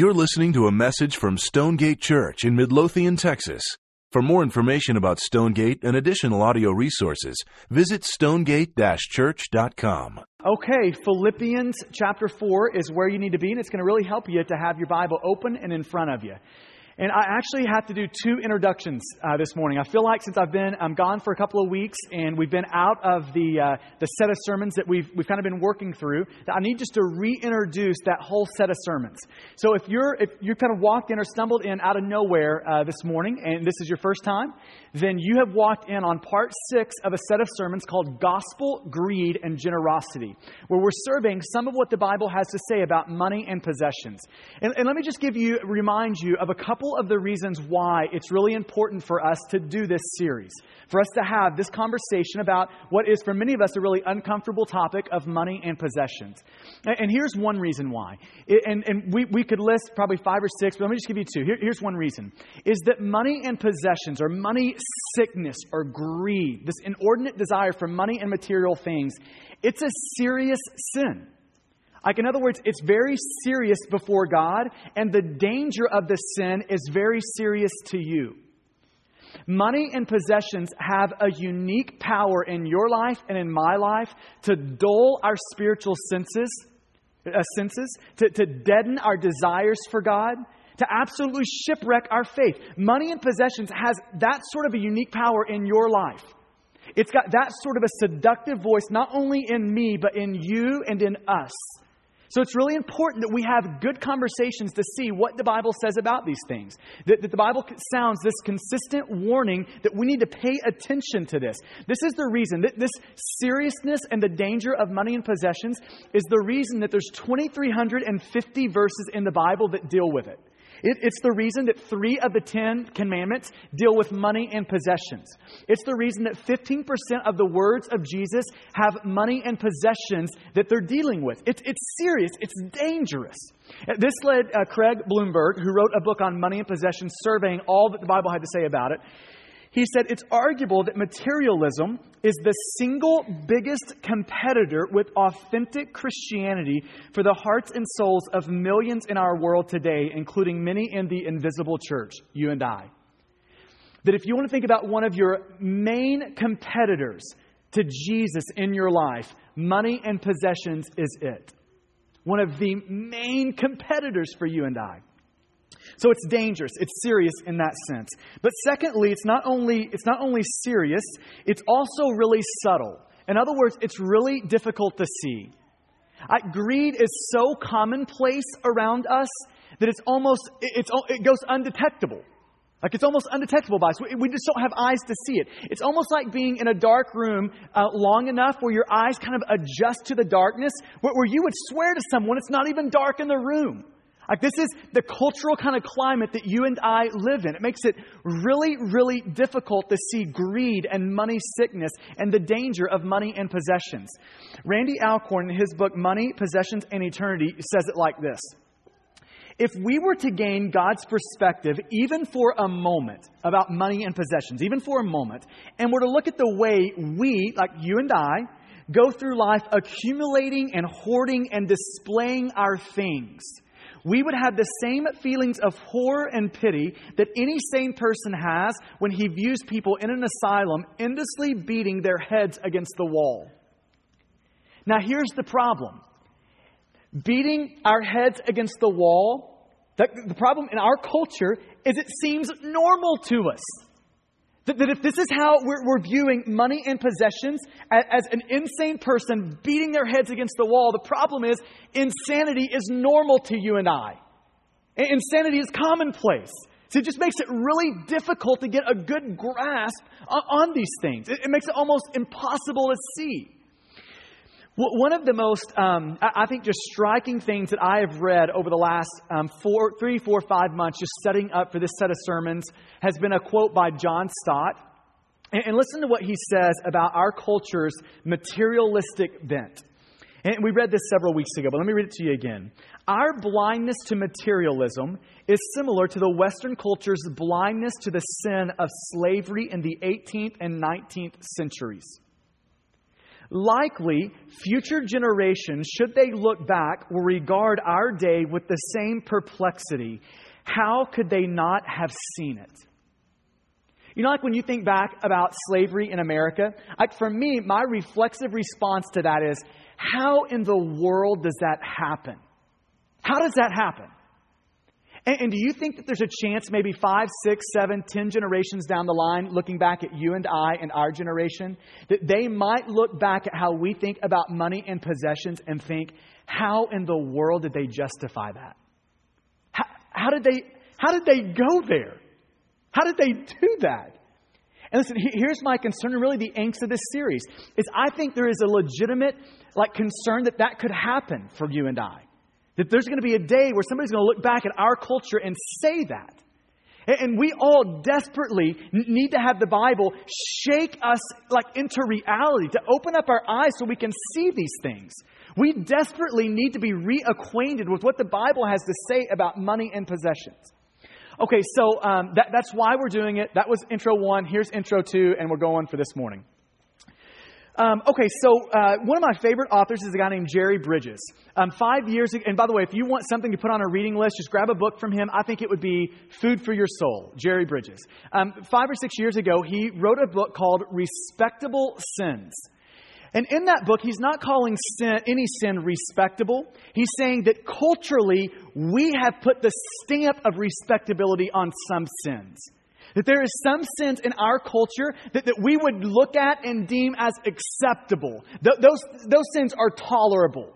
You're listening to a message from Stonegate Church in Midlothian, Texas. For more information about Stonegate and additional audio resources, visit stonegate-church.com. Okay, Philippians chapter 4 is where you need to be, and it's going to really help you to have your Bible open and in front of you. And I actually have to do two introductions uh, this morning. I feel like since I've been I'm gone for a couple of weeks and we've been out of the uh, the set of sermons that we've we've kind of been working through, that I need just to reintroduce that whole set of sermons. So if you're if you kind of walked in or stumbled in out of nowhere uh, this morning and this is your first time, then you have walked in on part six of a set of sermons called Gospel, Greed, and Generosity, where we're surveying some of what the Bible has to say about money and possessions. And, and let me just give you, remind you of a couple of the reasons why it's really important for us to do this series, for us to have this conversation about what is, for many of us, a really uncomfortable topic of money and possessions. And, and here's one reason why. And and we, we could list probably five or six, but let me just give you two. Here, here's one reason is that money and possessions, or money sickness or greed, this inordinate desire for money and material things, it's a serious sin. Like, in other words, it's very serious before God, and the danger of the sin is very serious to you. Money and possessions have a unique power in your life and in my life to dull our spiritual senses, uh, senses to, to deaden our desires for God, to absolutely shipwreck our faith. Money and possessions has that sort of a unique power in your life. It's got that sort of a seductive voice, not only in me, but in you and in us. So it's really important that we have good conversations to see what the Bible says about these things. That, that, the Bible sounds this consistent warning that we need to pay attention to this. This is the reason that this seriousness and the danger of money and possessions is the reason that there's 2,350 verses in the Bible that deal with it. It, it's the reason that three of the Ten Commandments deal with money and possessions. It's the reason that 15% of the words of Jesus have money and possessions that they're dealing with. It's, it's serious, it's dangerous. This led uh, Craig Blomberg, who wrote a book on money and possessions, surveying all that the Bible had to say about it. He said it's arguable that materialism is the single biggest competitor with authentic Christianity for the hearts and souls of millions in our world today, including many in the invisible church, you and I. That if you want to think about one of your main competitors to Jesus in your life, money and possessions is it. One of the main competitors for you and I. So it's dangerous. It's serious in that sense. But secondly, it's not only, it's not only serious, it's also really subtle. In other words, it's really difficult to see. Uh, greed is so commonplace around us that it's almost, it's, it goes undetectable. Like it's almost undetectable by us. We just don't have eyes to see it. It's almost like being in a dark room uh, long enough where your eyes kind of adjust to the darkness, where, where you would swear to someone it's not even dark in the room. Like, this is the cultural kind of climate that you and I live in. It makes it really, really difficult to see greed and money sickness and the danger of money and possessions. Randy Alcorn, in his book, Money, Possessions, and Eternity, says it like this If we were to gain God's perspective, even for a moment, about money and possessions, even for a moment, and were to look at the way we, like you and I, go through life accumulating and hoarding and displaying our things, we would have the same feelings of horror and pity that any sane person has when he views people in an asylum endlessly beating their heads against the wall. Now, here's the problem beating our heads against the wall, the problem in our culture is it seems normal to us. That, that if this is how we're, we're viewing money and possessions as, as an insane person beating their heads against the wall, the problem is insanity is normal to you and I. Insanity is commonplace. So it just makes it really difficult to get a good grasp on, on these things. It, it makes it almost impossible to see. One of the most, um, I think, just striking things that I have read over the last um, four, three, four, five months, just setting up for this set of sermons, has been a quote by John Stott. And, and listen to what he says about our culture's materialistic bent. And we read this several weeks ago, but let me read it to you again. Our blindness to materialism is similar to the Western culture's blindness to the sin of slavery in the 18th and 19th centuries. Likely future generations, should they look back, will regard our day with the same perplexity. How could they not have seen it? You know, like when you think back about slavery in America, like for me, my reflexive response to that is, how in the world does that happen? How does that happen? And, and, do you think that there's a chance, maybe five, six, seven, ten generations down the line, looking back at you and I and our generation, that they might look back at how we think about money and possessions and think, how in the world did they justify that? How, how did they? How did they go there? How did they do that? And listen, here's my concern, and really the angst of this series, is I think there is a legitimate like concern that that could happen for you and I. That there's going to be a day where somebody's going to look back at our culture and say that. And we all desperately need to have the Bible shake us like into reality, to open up our eyes so we can see these things. We desperately need to be reacquainted with what the Bible has to say about money and possessions. Okay, so um, that, that's why we're doing it. That was intro one. Here's intro two, and we're going for this morning. Um, okay, so uh, one of my favorite authors is a guy named Jerry Bridges. Um, five years ago, and by the way, if you want something to put on a reading list, just grab a book from him. I think it would be Food for Your Soul, Jerry Bridges. Um, five or six years ago, he wrote a book called Respectable Sins. And in that book, he's not calling sin, any sin respectable. He's saying that culturally, we have put the stamp of respectability on some sins. That there is some sins in our culture that, that we would look at and deem as acceptable. Th- those, those sins are tolerable.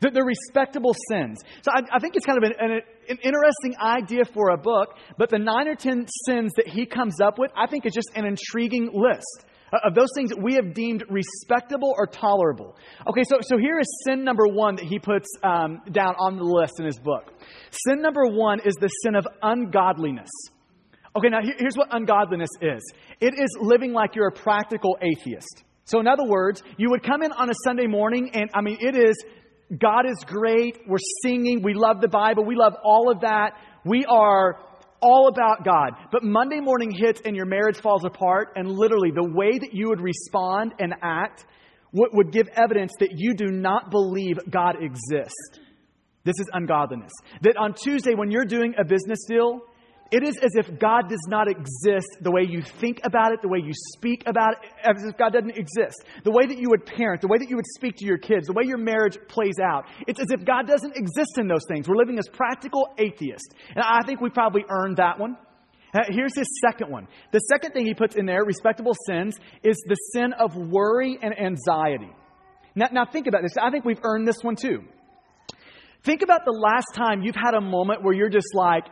They're, they're respectable sins. So I, I, think it's kind of an, an, an interesting idea for a book, but the nine or ten sins that he comes up with, I think is just an intriguing list of those things that we have deemed respectable or tolerable. Okay, so, so here is sin number one that he puts um, down on the list in his book. Sin number one is the sin of ungodliness. Okay, now here's what ungodliness is it is living like you're a practical atheist. So, in other words, you would come in on a Sunday morning, and I mean, it is God is great. We're singing. We love the Bible. We love all of that. We are all about God. But Monday morning hits and your marriage falls apart, and literally the way that you would respond and act would give evidence that you do not believe God exists. This is ungodliness. That on Tuesday, when you're doing a business deal, it is as if God does not exist the way you think about it, the way you speak about it, as if God doesn't exist. The way that you would parent, the way that you would speak to your kids, the way your marriage plays out. It's as if God doesn't exist in those things. We're living as practical atheists. And I think we probably earned that one. Uh, here's his second one. The second thing he puts in there, respectable sins, is the sin of worry and anxiety. Now, now think about this. I think we've earned this one too. Think about the last time you've had a moment where you're just like,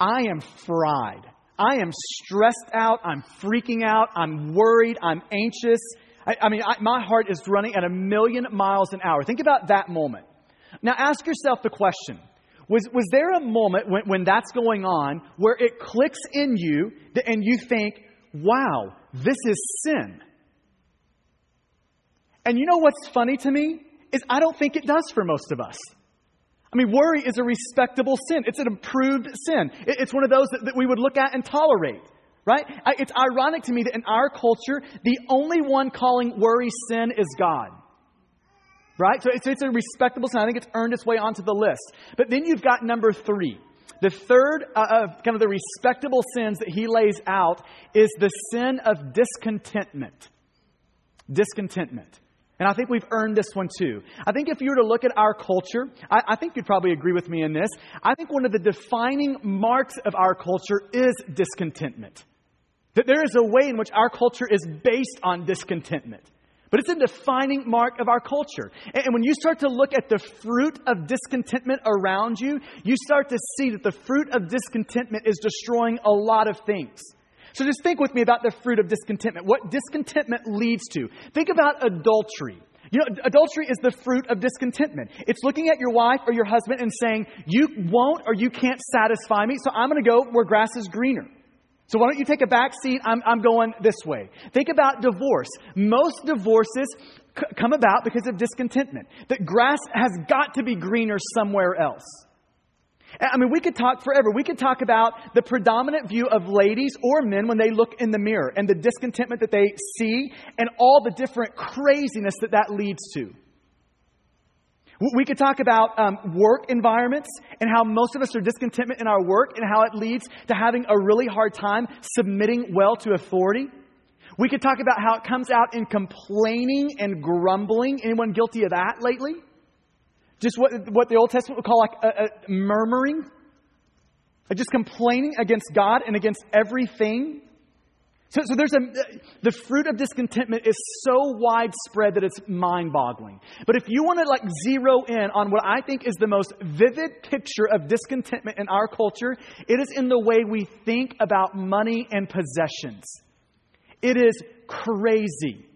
I am fried. I am stressed out. I'm freaking out. I'm worried. I'm anxious. I, I mean, I, my heart is running at a million miles an hour. Think about that moment. Now, ask yourself the question Was, was there a moment when, when that's going on where it clicks in you and you think, wow, this is sin? And you know what's funny to me? Is I don't think it does for most of us. I mean, worry is a respectable sin. It's an approved sin. It's one of those that, we would look at and tolerate, right? It's ironic to me that in our culture, the only one calling worry sin is God. Right? So it's, it's a respectable sin. I think it's earned its way onto the list. But then you've got number three. The third uh, of kind of the respectable sins that he lays out is the sin of discontentment. Discontentment. And I think we've earned this one too. I think if you were to look at our culture, I, I, think you'd probably agree with me in this. I think one of the defining marks of our culture is discontentment. That there is a way in which our culture is based on discontentment. But it's a defining mark of our culture. And, and when you start to look at the fruit of discontentment around you, you start to see that the fruit of discontentment is destroying a lot of things. So just think with me about the fruit of discontentment, what discontentment leads to. Think about adultery. You know, adultery is the fruit of discontentment. It's looking at your wife or your husband and saying, You won't or you can't satisfy me, so I'm going to go where grass is greener. So why don't you take a back seat? I'm, I'm going this way. Think about divorce. Most divorces c- come about because of discontentment. That grass has got to be greener somewhere else. I mean, we could talk forever. We could talk about the predominant view of ladies or men when they look in the mirror and the discontentment that they see and all the different craziness that that leads to. We could talk about um, work environments and how most of us are discontentment in our work and how it leads to having a really hard time submitting well to authority. We could talk about how it comes out in complaining and grumbling. Anyone guilty of that lately? Just what, what the Old Testament would call like a, a murmuring. Uh, just complaining against God and against everything. So, so there's a, the fruit of discontentment is so widespread that it's mind boggling. But if you want to like zero in on what I think is the most vivid picture of discontentment in our culture, it is in the way we think about money and possessions. It is crazy.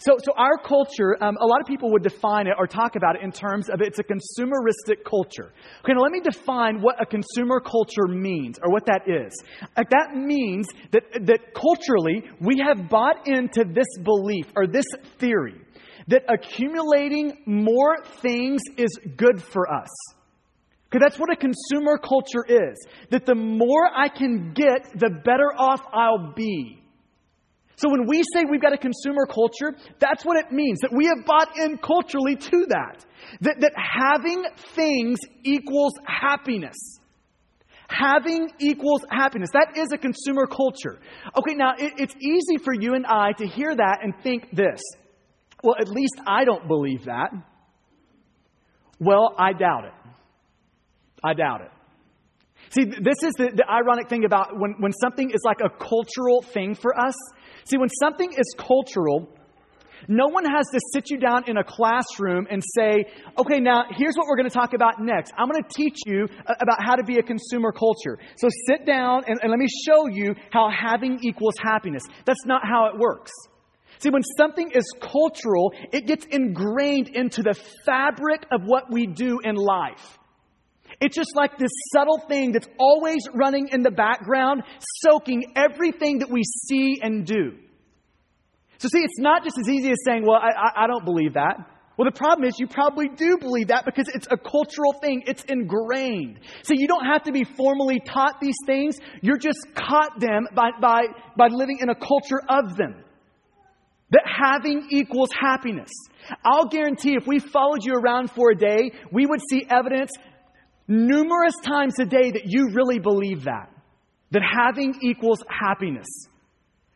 So, so our culture, um, a lot of people would define it or talk about it in terms of it's a consumeristic culture. Okay, now let me define what a consumer culture means or what that is. Like that means that, that culturally we have bought into this belief or this theory that accumulating more things is good for us. Because that's what a consumer culture is. That the more I can get, the better off I'll be. So when we say we've got a consumer culture, that's what it means. That we have bought in culturally to that. That, that having things equals happiness. Having equals happiness. That is a consumer culture. Okay, now it, it's easy for you and I to hear that and think this. Well, at least I don't believe that. Well, I doubt it. I doubt it. See, this is the, the ironic thing about when, when something is like a cultural thing for us, See, when something is cultural, no one has to sit you down in a classroom and say, okay, now here's what we're going to talk about next. I'm going to teach you uh, about how to be a consumer culture. So sit down and, and let me show you how having equals happiness. That's not how it works. See, when something is cultural, it gets ingrained into the fabric of what we do in life. It's just like this subtle thing that's always running in the background, soaking everything that we see and do. So, see, it's not just as easy as saying, Well, I, I, don't believe that. Well, the problem is you probably do believe that because it's a cultural thing. It's ingrained. So you don't have to be formally taught these things. You're just caught them by, by, by living in a culture of them. That having equals happiness. I'll guarantee if we followed you around for a day, we would see evidence numerous times a day that you really believe that. That having equals happiness.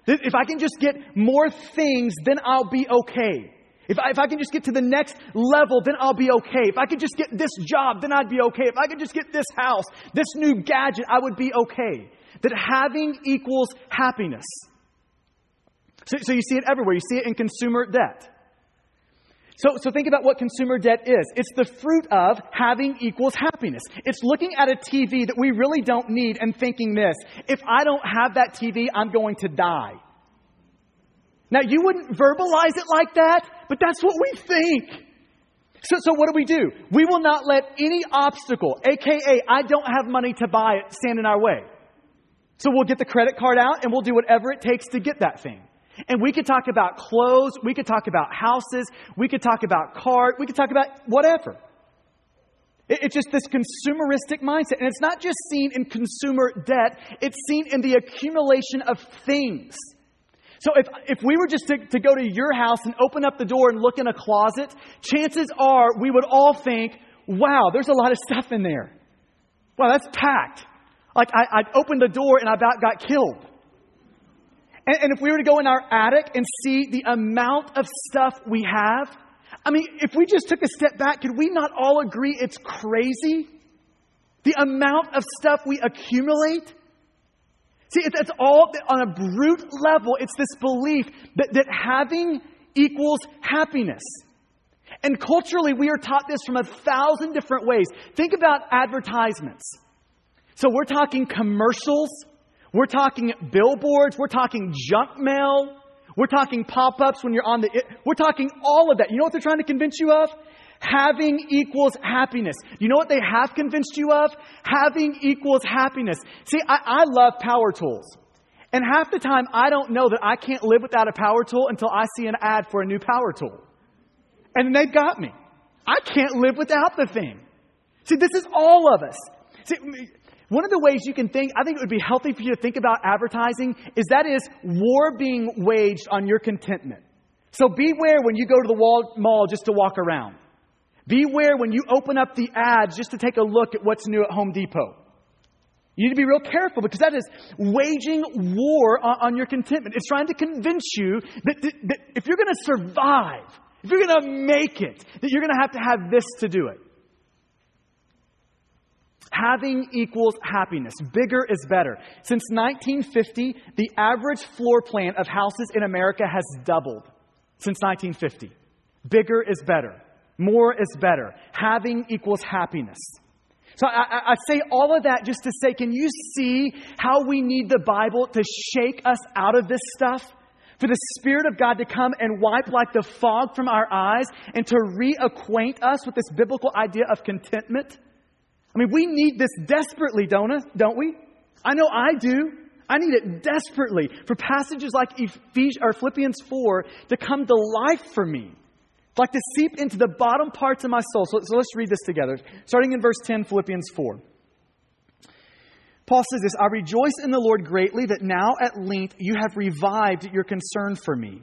That if I can just get more things, then I'll be okay. If I, if I can just get to the next level, then I'll be okay. If I could just get this job, then I'd be okay. If I could just get this house, this new gadget, I would be okay. That having equals happiness. So, so you see it everywhere. You see it in consumer debt. So, so think about what consumer debt is. It's the fruit of having equals happiness. It's looking at a TV that we really don't need and thinking this if I don't have that TV, I'm going to die. Now, you wouldn't verbalize it like that, but that's what we think. So, so what do we do? We will not let any obstacle, aka I don't have money to buy it, stand in our way. So we'll get the credit card out and we'll do whatever it takes to get that thing. And we could talk about clothes, we could talk about houses, we could talk about cars, we could talk about whatever. It's just this consumeristic mindset. And it's not just seen in consumer debt, it's seen in the accumulation of things. So if, if we were just to, to go to your house and open up the door and look in a closet, chances are we would all think, wow, there's a lot of stuff in there. Wow, that's packed. Like I, I opened the door and I about got killed. And, and if we were to go in our attic and see the amount of stuff we have, I mean, if we just took a step back, could we not all agree it's crazy? The amount of stuff we accumulate? See, it's all on a brute level. It's this belief that, that having equals happiness. And culturally, we are taught this from a thousand different ways. Think about advertisements. So we're talking commercials we're talking billboards. We're talking junk mail. We're talking pop ups when you're on the. We're talking all of that. You know what they're trying to convince you of? Having equals happiness. You know what they have convinced you of? Having equals happiness. See, I, I love power tools. And half the time, I don't know that I can't live without a power tool until I see an ad for a new power tool. And they've got me. I can't live without the thing. See, this is all of us. See, one of the ways you can think, I think it would be healthy for you to think about advertising, is that is war being waged on your contentment. So beware when you go to the wall, mall just to walk around. Beware when you open up the ads just to take a look at what's new at Home Depot. You need to be real careful because that is waging war on, on your contentment. It's trying to convince you that, that, that if you're going to survive, if you're going to make it, that you're going to have to have this to do it. Having equals happiness. Bigger is better. Since 1950, the average floor plan of houses in America has doubled. Since 1950. Bigger is better. More is better. Having equals happiness. So I, I, say all of that just to say, can you see how we need the Bible to shake us out of this stuff? For the Spirit of God to come and wipe like the fog from our eyes and to reacquaint us with this biblical idea of contentment? I mean, we need this desperately, don't, us, don't we? I know I do. I need it desperately for passages like Ephesians, or Philippians 4 to come to life for me like to seep into the bottom parts of my soul. So, so let's read this together. Starting in verse 10, Philippians 4. Paul says this I rejoice in the Lord greatly that now at length you have revived your concern for me.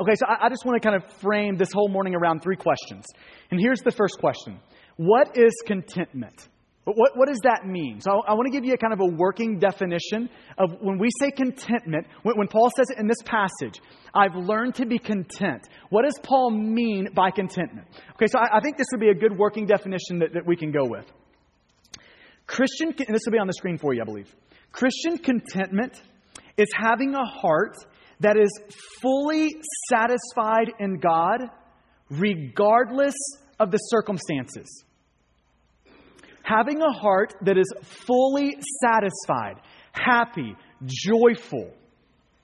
Okay, so I, just want to kind of frame this whole morning around three questions. And here's the first question What is contentment? What, what does that mean? So I, I want to give you a kind of a working definition of when we say contentment, when, when Paul says it in this passage, I've learned to be content. What does Paul mean by contentment? Okay, so I, I think this would be a good working definition that, that we can go with. Christian, this will be on the screen for you, I believe. Christian contentment is having a heart that is fully satisfied in God, regardless of the circumstances having a heart that is fully satisfied, happy, joyful,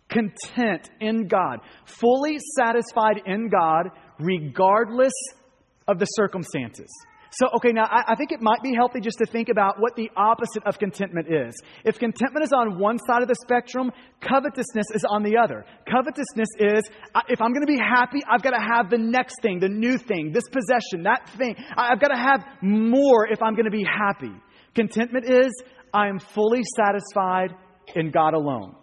content in God, fully satisfied in God, regardless of the circumstances. So, okay, now I, I, think it might be healthy just to think about what the opposite of contentment is. If contentment is on one side of the spectrum, covetousness is on the other. Covetousness is if I'm going to be happy, I've got to have the next thing, the new thing, this possession, that thing. I've got to have more if I'm going to be happy. Contentment is I am fully satisfied in God alone.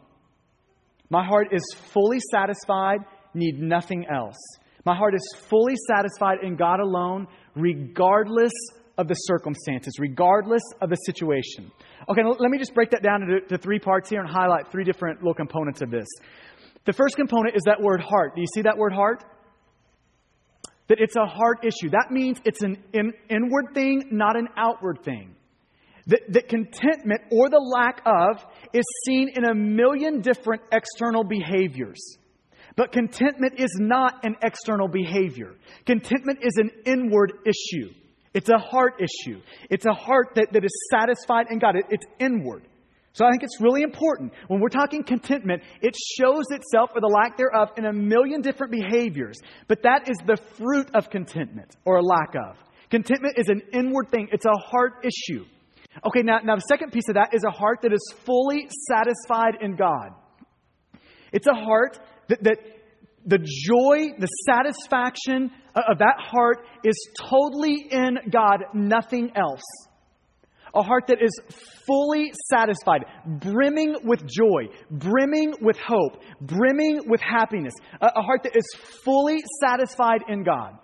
My heart is fully satisfied, need nothing else. My heart is fully satisfied in God alone, regardless of the circumstances, regardless of the situation. Okay, let me just break that down into three parts here and highlight three different little components of this. The first component is that word heart. Do you see that word heart? That it's a heart issue. That means it's an in, inward thing, not an outward thing. That, that contentment or the lack of is seen in a million different external behaviors. But contentment is not an external behavior. Contentment is an inward issue. It's a heart issue. It's a heart that, that is satisfied in God. It, it's inward. So I think it's really important. When we're talking contentment, it shows itself or the lack thereof in a million different behaviors. But that is the fruit of contentment or a lack of. Contentment is an inward thing, it's a heart issue. Okay, now, now the second piece of that is a heart that is fully satisfied in God. It's a heart that, that the joy, the satisfaction of that heart is totally in God, nothing else. A heart that is fully satisfied, brimming with joy, brimming with hope, brimming with happiness. A, a heart that is fully satisfied in God.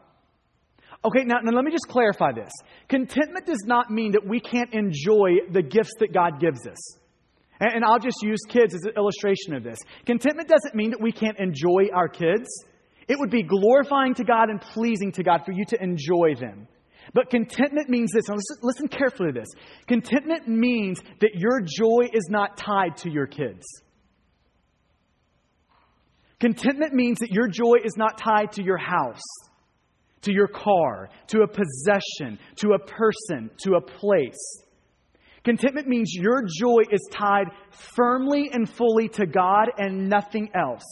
Okay, now, now let me just clarify this. Contentment does not mean that we can't enjoy the gifts that God gives us. And I'll just use kids as an illustration of this. Contentment doesn't mean that we can't enjoy our kids. It would be glorifying to God and pleasing to God for you to enjoy them. But contentment means this. Listen carefully to this. Contentment means that your joy is not tied to your kids. Contentment means that your joy is not tied to your house, to your car, to a possession, to a person, to a place. Contentment means your joy is tied firmly and fully to God and nothing else.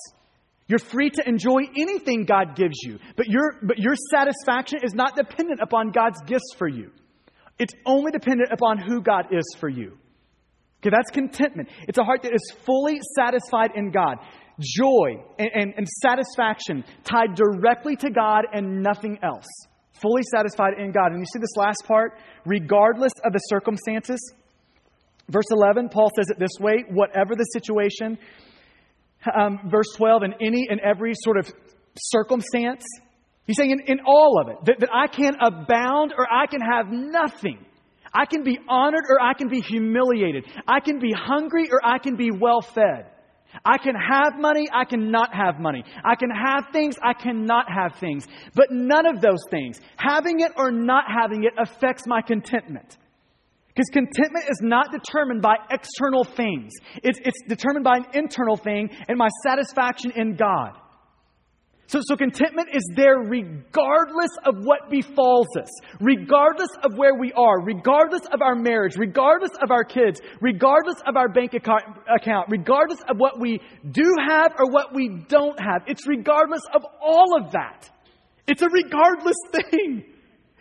You're free to enjoy anything God gives you, but your, but your satisfaction is not dependent upon God's gifts for you. It's only dependent upon who God is for you. Okay, that's contentment. It's a heart that is fully satisfied in God. Joy and, and, and satisfaction tied directly to God and nothing else. Fully satisfied in God. And you see this last part? Regardless of the circumstances. Verse 11, Paul says it this way whatever the situation, um, verse 12, in any and every sort of circumstance. He's saying in, in all of it, that, that I can abound or I can have nothing. I can be honored or I can be humiliated. I can be hungry or I can be well fed. I can have money, I cannot have money. I can have things, I cannot have things. But none of those things, having it or not having it, affects my contentment. Because contentment is not determined by external things, it's, it's determined by an internal thing and my satisfaction in God. So, so contentment is there regardless of what befalls us, regardless of where we are, regardless of our marriage, regardless of our kids, regardless of our bank account, regardless of what we do have or what we don't have. It's regardless of all of that. It's a regardless thing.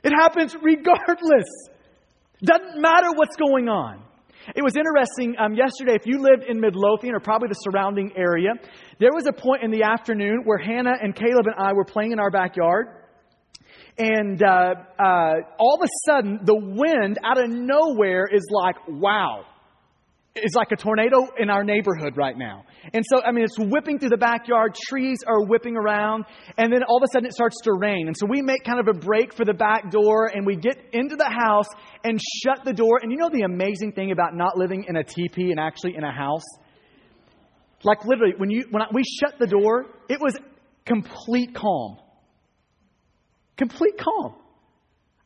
It happens regardless. Doesn't matter what's going on. It was interesting um, yesterday, if you lived in Midlothian or probably the surrounding area, there was a point in the afternoon where Hannah and Caleb and I were playing in our backyard. And uh, uh, all of a sudden, the wind out of nowhere is like, wow is like a tornado in our neighborhood right now. And so, I mean, it's whipping through the backyard, trees are whipping around, and then all of a sudden it starts to rain. And so we make kind of a break for the back door and we get into the house and shut the door. And you know the amazing thing about not living in a teepee and actually in a house? Like literally, when, you, when I, we shut the door, it was complete calm. Complete calm.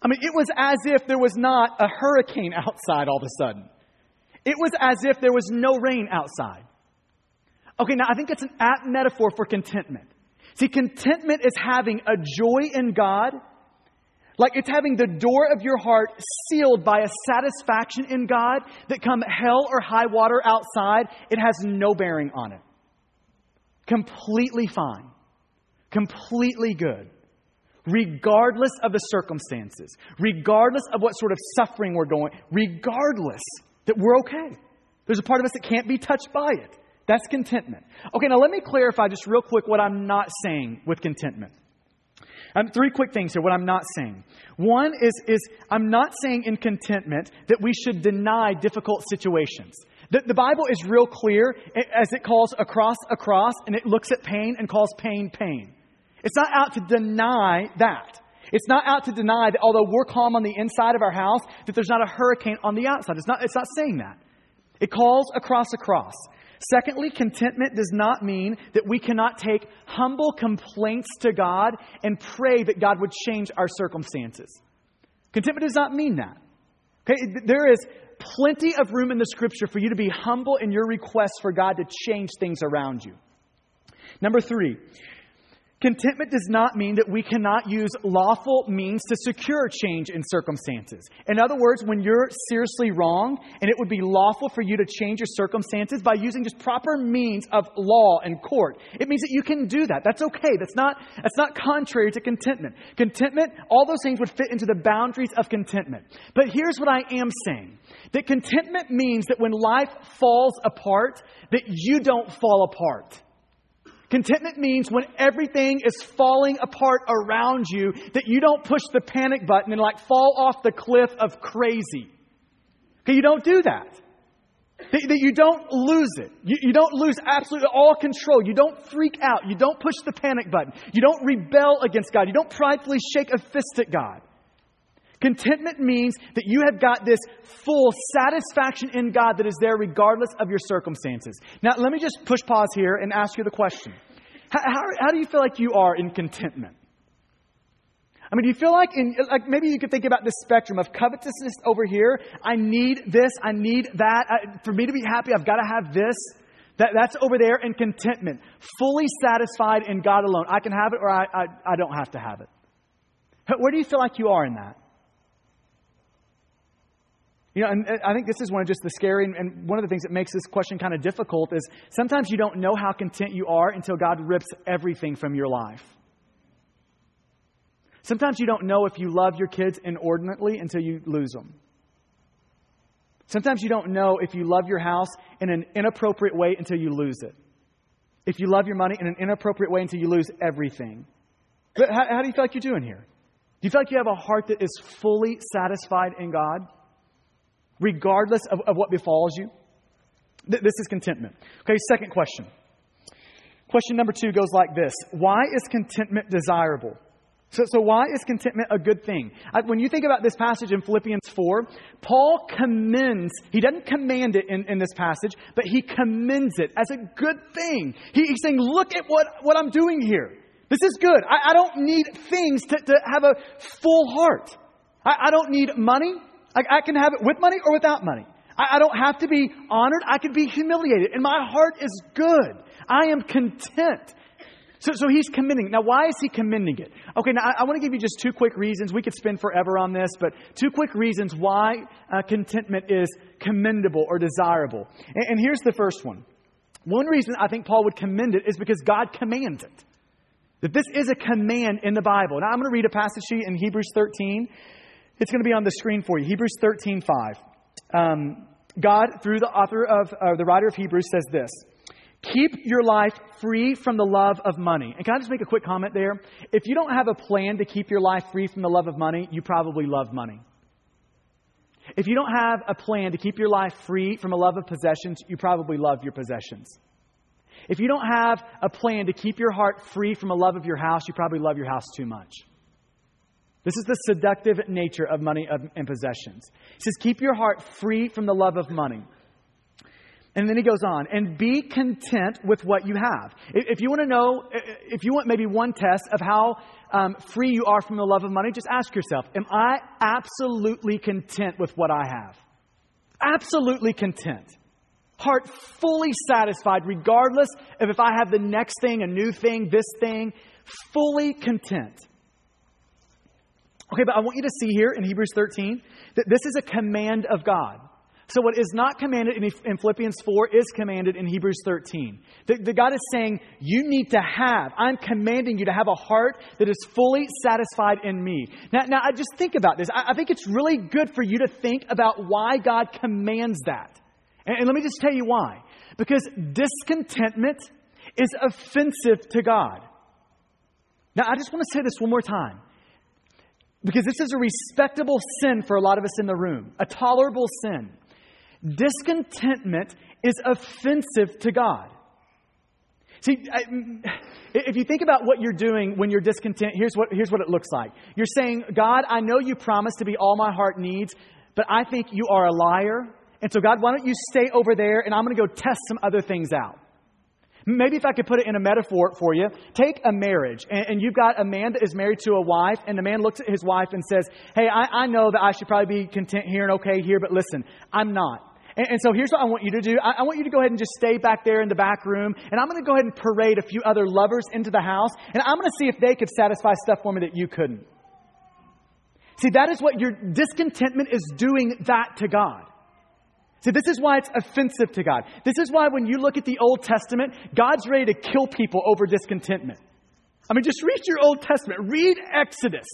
I mean, it was as if there was not a hurricane outside all of a sudden. It was as if there was no rain outside. Okay, now I think it's an apt metaphor for contentment. See, contentment is having a joy in God, like it's having the door of your heart sealed by a satisfaction in God that come hell or high water outside, it has no bearing on it. Completely fine. Completely good. Regardless of the circumstances, regardless of what sort of suffering we're going, regardless that we're okay. There's a part of us that can't be touched by it. That's contentment. Okay, now let me clarify just real quick what I'm not saying with contentment. Um, three quick things here, what I'm not saying. One is, is I'm not saying in contentment that we should deny difficult situations. The, the Bible is real clear as it calls across, across, and it looks at pain and calls pain, pain. It's not out to deny that. It's not out to deny that although we're calm on the inside of our house, that there's not a hurricane on the outside. It's not, it's not saying that. It calls across across. Secondly, contentment does not mean that we cannot take humble complaints to God and pray that God would change our circumstances. Contentment does not mean that. Okay, there is plenty of room in the scripture for you to be humble in your requests for God to change things around you. Number three, Contentment does not mean that we cannot use lawful means to secure change in circumstances. In other words, when you're seriously wrong and it would be lawful for you to change your circumstances by using just proper means of law and court, it means that you can do that. That's okay. That's not, that's not contrary to contentment. Contentment, all those things would fit into the boundaries of contentment. But here's what I am saying that contentment means that when life falls apart, that you don't fall apart. Contentment means when everything is falling apart around you, that you don't push the panic button and like fall off the cliff of crazy. Okay, you don't do that. That, that you don't lose it. You, you don't lose absolutely all control. You don't freak out. You don't push the panic button. You don't rebel against God. You don't pridefully shake a fist at God. Contentment means that you have got this full satisfaction in God that is there regardless of your circumstances. Now, let me just push pause here and ask you the question How, how, how do you feel like you are in contentment? I mean, do you feel like, in, like maybe you could think about this spectrum of covetousness over here? I need this, I need that. I, for me to be happy, I've got to have this. That, that's over there in contentment, fully satisfied in God alone. I can have it or I, I, I don't have to have it. Where do you feel like you are in that? You know, and I think this is one of just the scary and one of the things that makes this question kind of difficult is sometimes you don't know how content you are until God rips everything from your life. Sometimes you don't know if you love your kids inordinately until you lose them. Sometimes you don't know if you love your house in an inappropriate way until you lose it. If you love your money in an inappropriate way until you lose everything. But how, how do you feel like you're doing here? Do you feel like you have a heart that is fully satisfied in God? Regardless of, of what befalls you? Th- this is contentment. Okay, second question. Question number two goes like this Why is contentment desirable? So, so why is contentment a good thing? I, when you think about this passage in Philippians 4, Paul commends, he doesn't command it in, in this passage, but he commends it as a good thing. He, he's saying, look at what, what I'm doing here. This is good. I, I don't need things to, to have a full heart. I, I don't need money. I, I can have it with money or without money. I, I don't have to be honored. I can be humiliated. And my heart is good. I am content. So, so he's commending. Now, why is he commending it? Okay, now I, I want to give you just two quick reasons. We could spend forever on this, but two quick reasons why uh, contentment is commendable or desirable. And, and here's the first one. One reason I think Paul would commend it is because God commands it. That this is a command in the Bible. Now, I'm going to read a passage to you in Hebrews 13. It's going to be on the screen for you. Hebrews 13 5. Um, God, through the author of, uh, the writer of Hebrews, says this Keep your life free from the love of money. And can I just make a quick comment there? If you don't have a plan to keep your life free from the love of money, you probably love money. If you don't have a plan to keep your life free from a love of possessions, you probably love your possessions. If you don't have a plan to keep your heart free from a love of your house, you probably love your house too much. This is the seductive nature of money and possessions. He says, Keep your heart free from the love of money. And then he goes on, and be content with what you have. If you want to know, if you want maybe one test of how um, free you are from the love of money, just ask yourself Am I absolutely content with what I have? Absolutely content. Heart fully satisfied, regardless of if I have the next thing, a new thing, this thing, fully content. Okay, but I want you to see here in Hebrews 13 that this is a command of God. So, what is not commanded in, Philippians 4 is commanded in Hebrews 13. The, the, God is saying, You need to have, I'm commanding you to have a heart that is fully satisfied in me. Now, now I just think about this. I, I think it's really good for you to think about why God commands that. And, and let me just tell you why. Because discontentment is offensive to God. Now, I just want to say this one more time. Because this is a respectable sin for a lot of us in the room, a tolerable sin. Discontentment is offensive to God. See, I, mm, if you think about what you're doing when you're discontent, here's what, here's what it looks like. You're saying, God, I know you promised to be all my heart needs, but I think you are a liar. And so, God, why don't you stay over there and I'm going to go test some other things out. Maybe if I could put it in a metaphor for you, take a marriage, and, and, you've got a man that is married to a wife, and the man looks at his wife and says, Hey, I, I know that I should probably be content here and okay here, but listen, I'm not. And, so here's what I want you to do I want you to go ahead and just stay back there in the back room, and I'm going to go ahead and parade a few other lovers into the house, and I'm going to see if they could satisfy stuff for me that you couldn't. See, that is what your discontentment is doing that to God. See, this is why it's offensive to God. This is why when you look at the Old Testament, God's ready to kill people over discontentment. I mean, just read your Old Testament, read Exodus,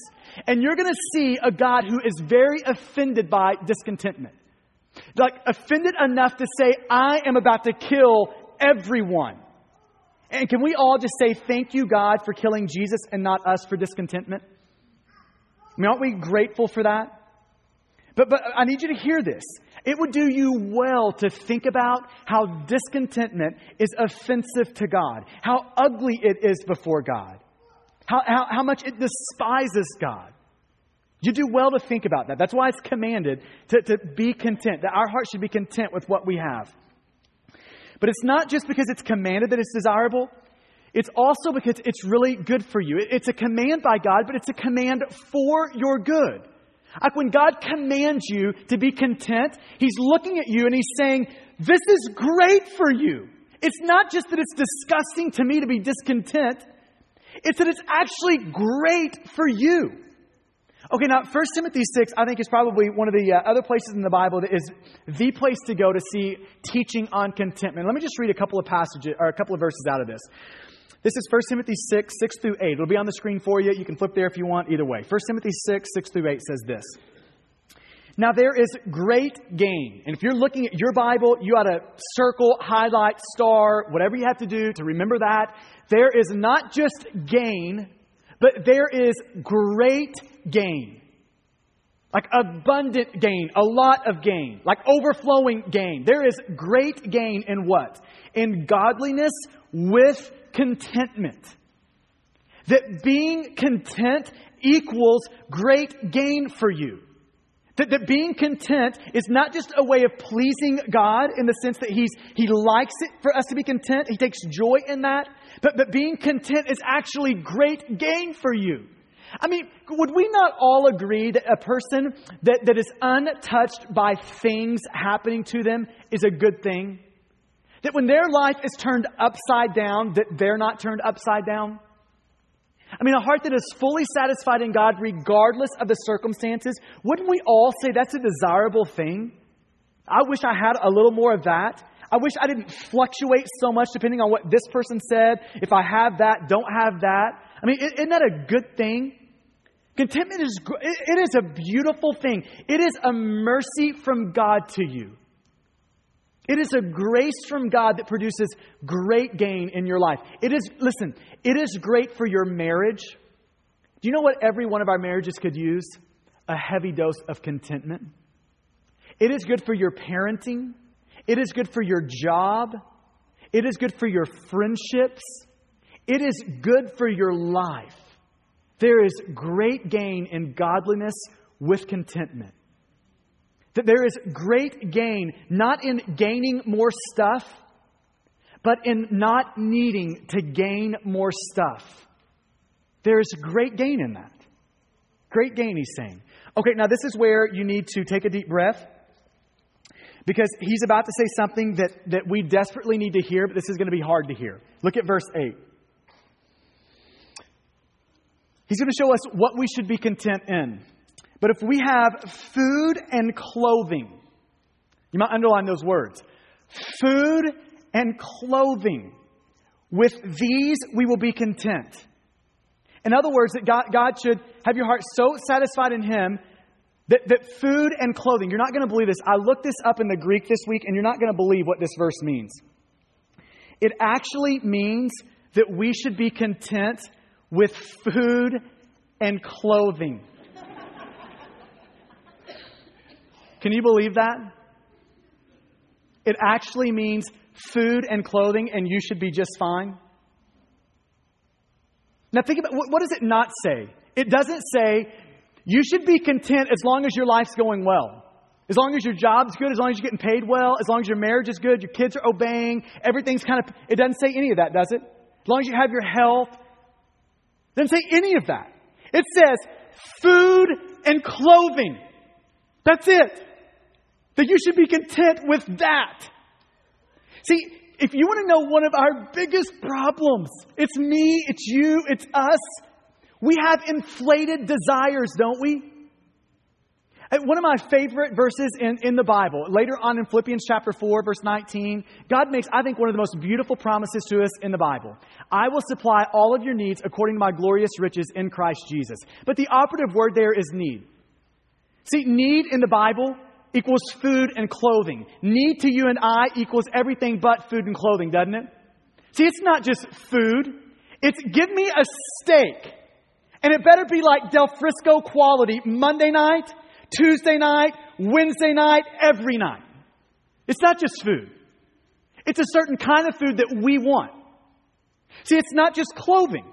and you're going to see a God who is very offended by discontentment. Like, offended enough to say, I am about to kill everyone. And can we all just say, Thank you, God, for killing Jesus and not us for discontentment? I mean, aren't we grateful for that? But, but I need you to hear this. It would do you well to think about how discontentment is offensive to God, how ugly it is before God, how, how, how much it despises God. You do well to think about that. That's why it's commanded to, to be content, that our heart should be content with what we have. But it's not just because it's commanded that it's desirable. It's also because it's really good for you. It's a command by God, but it's a command for your good. Like when God commands you to be content, He's looking at you and He's saying, This is great for you. It's not just that it's disgusting to me to be discontent, it's that it's actually great for you. Okay, now 1 Timothy 6, I think, is probably one of the uh, other places in the Bible that is the place to go to see teaching on contentment. Let me just read a couple of passages, or a couple of verses out of this. This is 1 Timothy 6, 6 through 8. It'll be on the screen for you. You can flip there if you want, either way. 1 Timothy 6, 6 through 8 says this. Now there is great gain. And if you're looking at your Bible, you ought to circle, highlight, star, whatever you have to do to remember that. There is not just gain, but there is great gain. Like abundant gain, a lot of gain, like overflowing gain. There is great gain in what? In godliness with contentment. That being content equals great gain for you. That, that being content is not just a way of pleasing God in the sense that he's, He likes it for us to be content, He takes joy in that, but, but being content is actually great gain for you. I mean, would we not all agree that a person that, that is untouched by things happening to them is a good thing? That when their life is turned upside down, that they're not turned upside down? I mean, a heart that is fully satisfied in God regardless of the circumstances, wouldn't we all say that's a desirable thing? I wish I had a little more of that. I wish I didn't fluctuate so much depending on what this person said. If I have that, don't have that. I mean, isn't that a good thing? Contentment is, it is a beautiful thing. It is a mercy from God to you. It is a grace from God that produces great gain in your life. It is, listen, it is great for your marriage. Do you know what every one of our marriages could use? A heavy dose of contentment. It is good for your parenting. It is good for your job. It is good for your friendships. It is good for your life. There is great gain in godliness with contentment. That there is great gain, not in gaining more stuff, but in not needing to gain more stuff. There's great gain in that. Great gain, he's saying. Okay, now this is where you need to take a deep breath because he's about to say something that, that we desperately need to hear, but this is going to be hard to hear. Look at verse 8. He's going to show us what we should be content in. But if we have food and clothing, you might underline those words food and clothing. With these, we will be content. In other words, that God, God should have your heart so satisfied in Him that, that food and clothing, you're not going to believe this. I looked this up in the Greek this week, and you're not going to believe what this verse means. It actually means that we should be content with food and clothing. Can you believe that? It actually means food and clothing, and you should be just fine. Now, think about what does it not say? It doesn't say you should be content as long as your life's going well. As long as your job's good, as long as you're getting paid well, as long as your marriage is good, your kids are obeying, everything's kind of, it doesn't say any of that, does it? As long as you have your health. It doesn't say any of that. It says food and clothing. That's it. That you should be content with that. See, if you want to know one of our biggest problems, it's me, it's you, it's us. We have inflated desires, don't we? One of my favorite verses in, in the Bible, later on in Philippians chapter 4, verse 19, God makes, I think, one of the most beautiful promises to us in the Bible. I will supply all of your needs according to my glorious riches in Christ Jesus. But the operative word there is need. See, need in the Bible equals food and clothing. Need to you and I equals everything but food and clothing, doesn't it? See, it's not just food. It's give me a steak. And it better be like Del Frisco quality Monday night, Tuesday night, Wednesday night, every night. It's not just food. It's a certain kind of food that we want. See, it's not just clothing.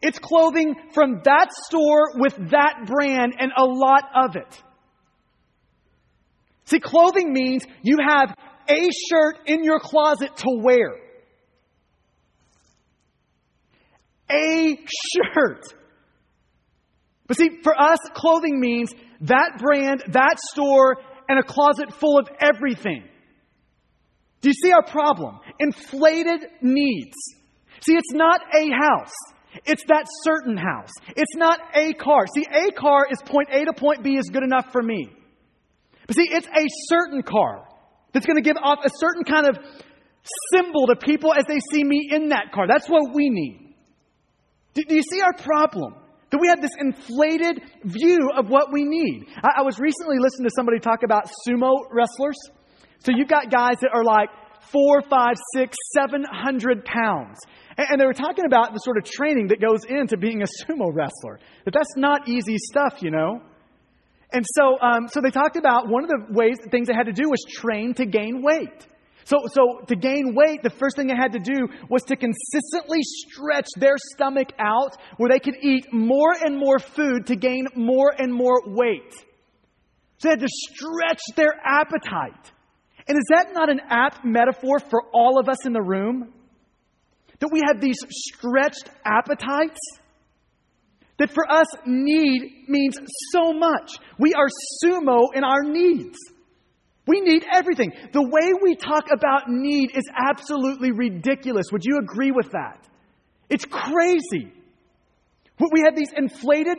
It's clothing from that store with that brand and a lot of it. See, clothing means you have a shirt in your closet to wear. A shirt. But see, for us, clothing means that brand, that store, and a closet full of everything. Do you see our problem? Inflated needs. See, it's not a house. It's that certain house. It's not a car. See, a car is point A to point B is good enough for me. But see, it's a certain car that's going to give off a certain kind of symbol to people as they see me in that car. That's what we need. Do, do you see our problem? That we have this inflated view of what we need. I, I was recently listening to somebody talk about sumo wrestlers. So you've got guys that are like four, five, six, seven hundred pounds. And, they were talking about the sort of training that goes into being a sumo wrestler. That that's not easy stuff, you know. And so, um, so they talked about one of the ways, things they had to do was train to gain weight. So, so to gain weight, the first thing they had to do was to consistently stretch their stomach out where they could eat more and more food to gain more and more weight. So they had to stretch their appetite. And is that not an apt metaphor for all of us in the room? That we have these stretched appetites? That for us, need means so much. We are sumo in our needs. We need everything. The way we talk about need is absolutely ridiculous. Would you agree with that? It's crazy. We have these inflated,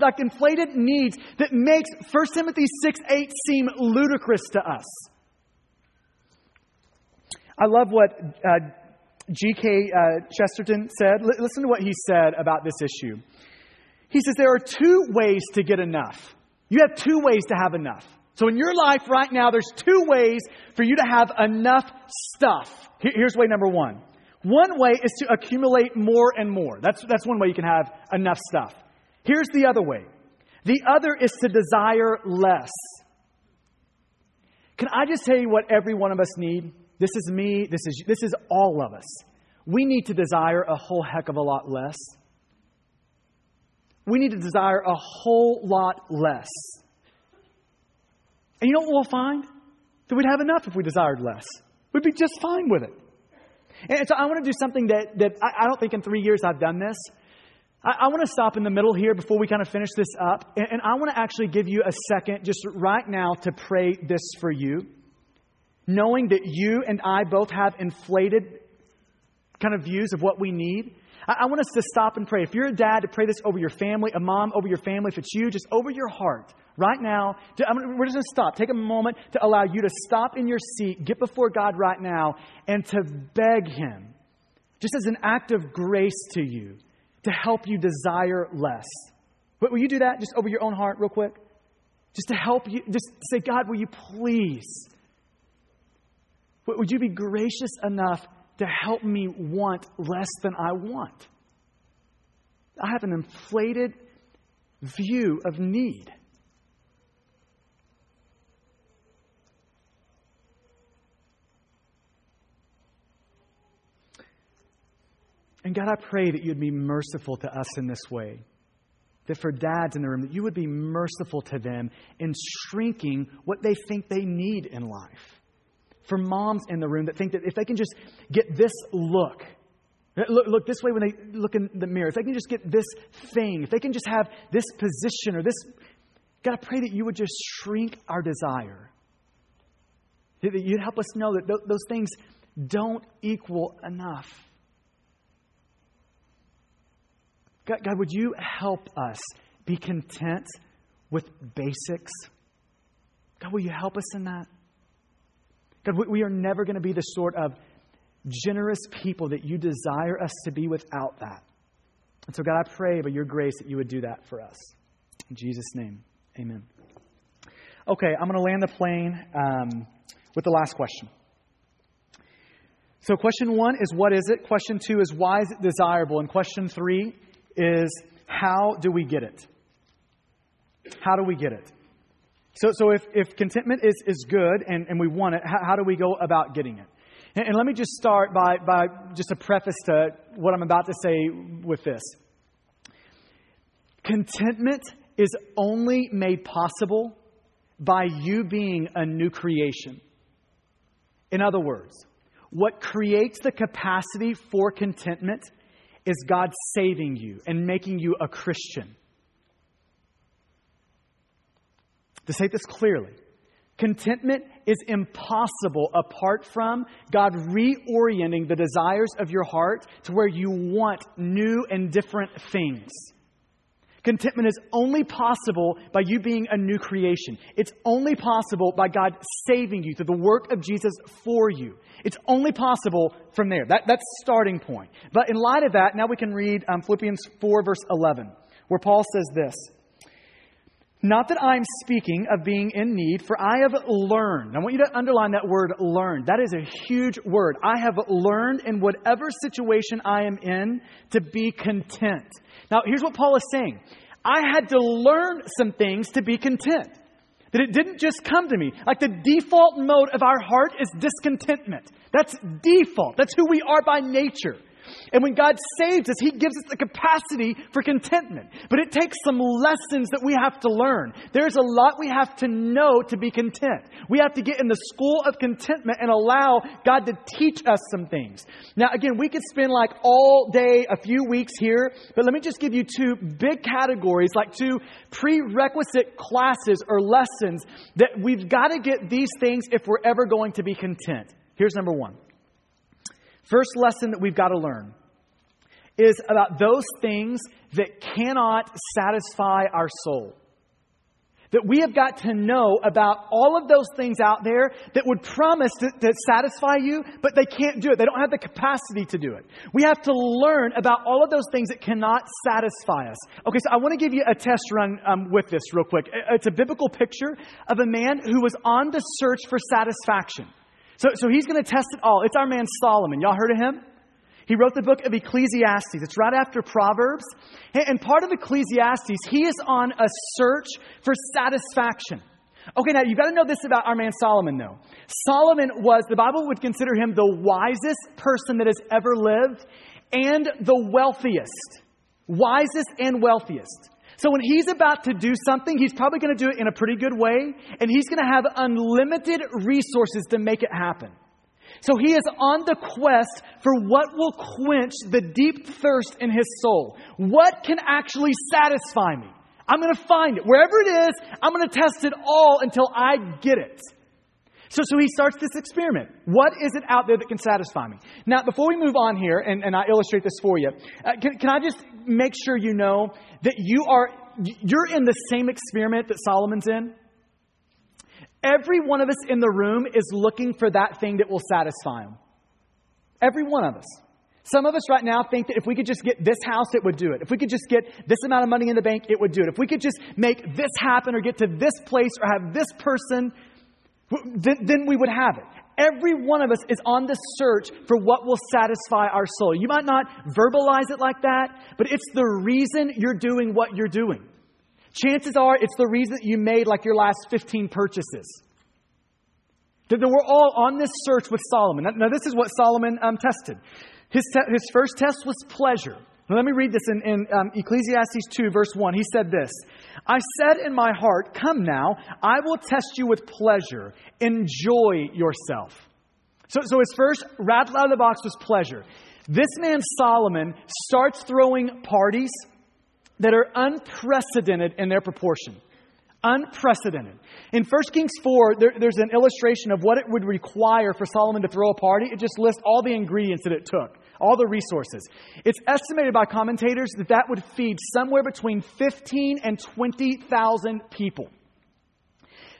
like inflated needs that makes 1 Timothy 6 8 seem ludicrous to us. I love what uh, G.K. Uh, Chesterton said. L- listen to what he said about this issue. He says there are two ways to get enough. You have two ways to have enough. So in your life right now, there's two ways for you to have enough stuff. Here's way number one. One way is to accumulate more and more. That's, that's one way you can have enough stuff. Here's the other way. The other is to desire less. Can I just tell you what every one of us need? This is me, this is, this is all of us. We need to desire a whole heck of a lot less. We need to desire a whole lot less. And you know what we'll find? That we'd have enough if we desired less. We'd be just fine with it. And so I want to do something that, that I, I don't think in three years I've done this. I, I, want to stop in the middle here before we kind of finish this up. And, and I want to actually give you a second just right now to pray this for you knowing that you and I both have inflated kind of views of what we need. I, I want us to stop and pray. If you're a dad, to pray this over your family, a mom over your family. If it's you, just over your heart right now. To, we're just going to stop. Take a moment to allow you to stop in your seat, get before God right now, and to beg Him, just as an act of grace to you, to help you desire less. Will you do that just over your own heart, real quick? Just to help you, just say, God, will you please? Would you be gracious enough to help me want less than I want? I have an inflated view of need. And God, I pray that you'd be merciful to us in this way. That for dads in the room, that you would be merciful to them in shrinking what they think they need in life for moms in the room that think that if they can just get this look, look, look this way when they look in the mirror, if they can just get this thing, if they can just have this position or this, God, I pray that you would just shrink our desire. That you'd help us know that th- those things don't equal enough. God, God, would you help us be content with basics? God, will you help us in that? We are never going to be the sort of generous people that you desire us to be without that. And so, God, I pray by your grace that you would do that for us. In Jesus' name, amen. Okay, I'm going to land the plane um, with the last question. So, question one is what is it? Question two is why is it desirable? And question three is how do we get it? How do we get it? So, so if, if contentment is, is good and, and we want it, how, how do we go about getting it? And, and let me just start by, by just a preface to what I'm about to say with this. Contentment is only made possible by you being a new creation. In other words, what creates the capacity for contentment is God saving you and making you a Christian. To say this clearly, Contentment is impossible apart from God reorienting the desires of your heart to where you want new and different things. Contentment is only possible by you being a new creation. It's only possible by God saving you through the work of Jesus for you. It's only possible from there. That, that's starting point. But in light of that, now we can read um, Philippians 4, verse 11, where Paul says this Not that I'm speaking of being in need, for I have learned. I want you to underline that word learned. That is a huge word. I have learned in whatever situation I am in to be content. Now, here's what Paul is saying I had to learn some things to be content. That it didn't just come to me. Like the default mode of our heart is discontentment. That's default. That's who we are by nature. And when God saves us, He gives us the capacity for contentment. But it takes some lessons that we have to learn. There's a lot we have to know to be content. We have to get in the school of contentment and allow God to teach us some things. Now, again, we could spend like all day, a few weeks here, but let me just give you two big categories, like two prerequisite classes or lessons that we've got to get these things if we're ever going to be content. Here's number one. First lesson that we've got to learn is about those things that cannot satisfy our soul. That we have got to know about all of those things out there that would promise to, to, satisfy you, but they can't do it. They don't have the capacity to do it. We have to learn about all of those things that cannot satisfy us. Okay, so I want to give you a test run um, with this real quick. It's a biblical picture of a man who was on the search for satisfaction. So, so he's going to test it all. It's our man Solomon. Y'all heard of him? He wrote the book of Ecclesiastes. It's right after Proverbs. And part of Ecclesiastes, he is on a search for satisfaction. Okay, now you've got to know this about our man Solomon, though. Solomon was, the Bible would consider him the wisest person that has ever lived and the wealthiest. Wisest and wealthiest. So when he's about to do something, he's probably going to do it in a pretty good way, and he's going to have unlimited resources to make it happen. So he is on the quest for what will quench the deep thirst in his soul. What can actually satisfy me? I'm going to find it. Wherever it is, I'm going to test it all until I get it. So, so he starts this experiment. What is it out there that can satisfy me? Now, before we move on here, and, and I illustrate this for you, uh, can, can I just make sure you know that you are, you're in the same experiment that Solomon's in? Every one of us in the room is looking for that thing that will satisfy him. Every one of us. Some of us right now think that if we could just get this house, it would do it. If we could just get this amount of money in the bank, it would do it. If we could just make this happen or get to this place or have this person, then we would have it. Every one of us is on the search for what will satisfy our soul. You might not verbalize it like that, but it's the reason you're doing what you're doing. Chances are it's the reason you made like your last 15 purchases. That we're all on this search with Solomon. Now, this is what Solomon um, tested. His, te- his first test was pleasure. Now, let me read this in, in um, Ecclesiastes 2, verse 1. He said this I said in my heart, Come now, I will test you with pleasure. Enjoy yourself. So, so his first rattle out of the box was pleasure. This man, Solomon, starts throwing parties that are unprecedented in their proportion. Unprecedented. In 1 Kings 4, there, there's an illustration of what it would require for Solomon to throw a party. It just lists all the ingredients that it took all the resources. It's estimated by commentators that that would feed somewhere between 15 and 20,000 people.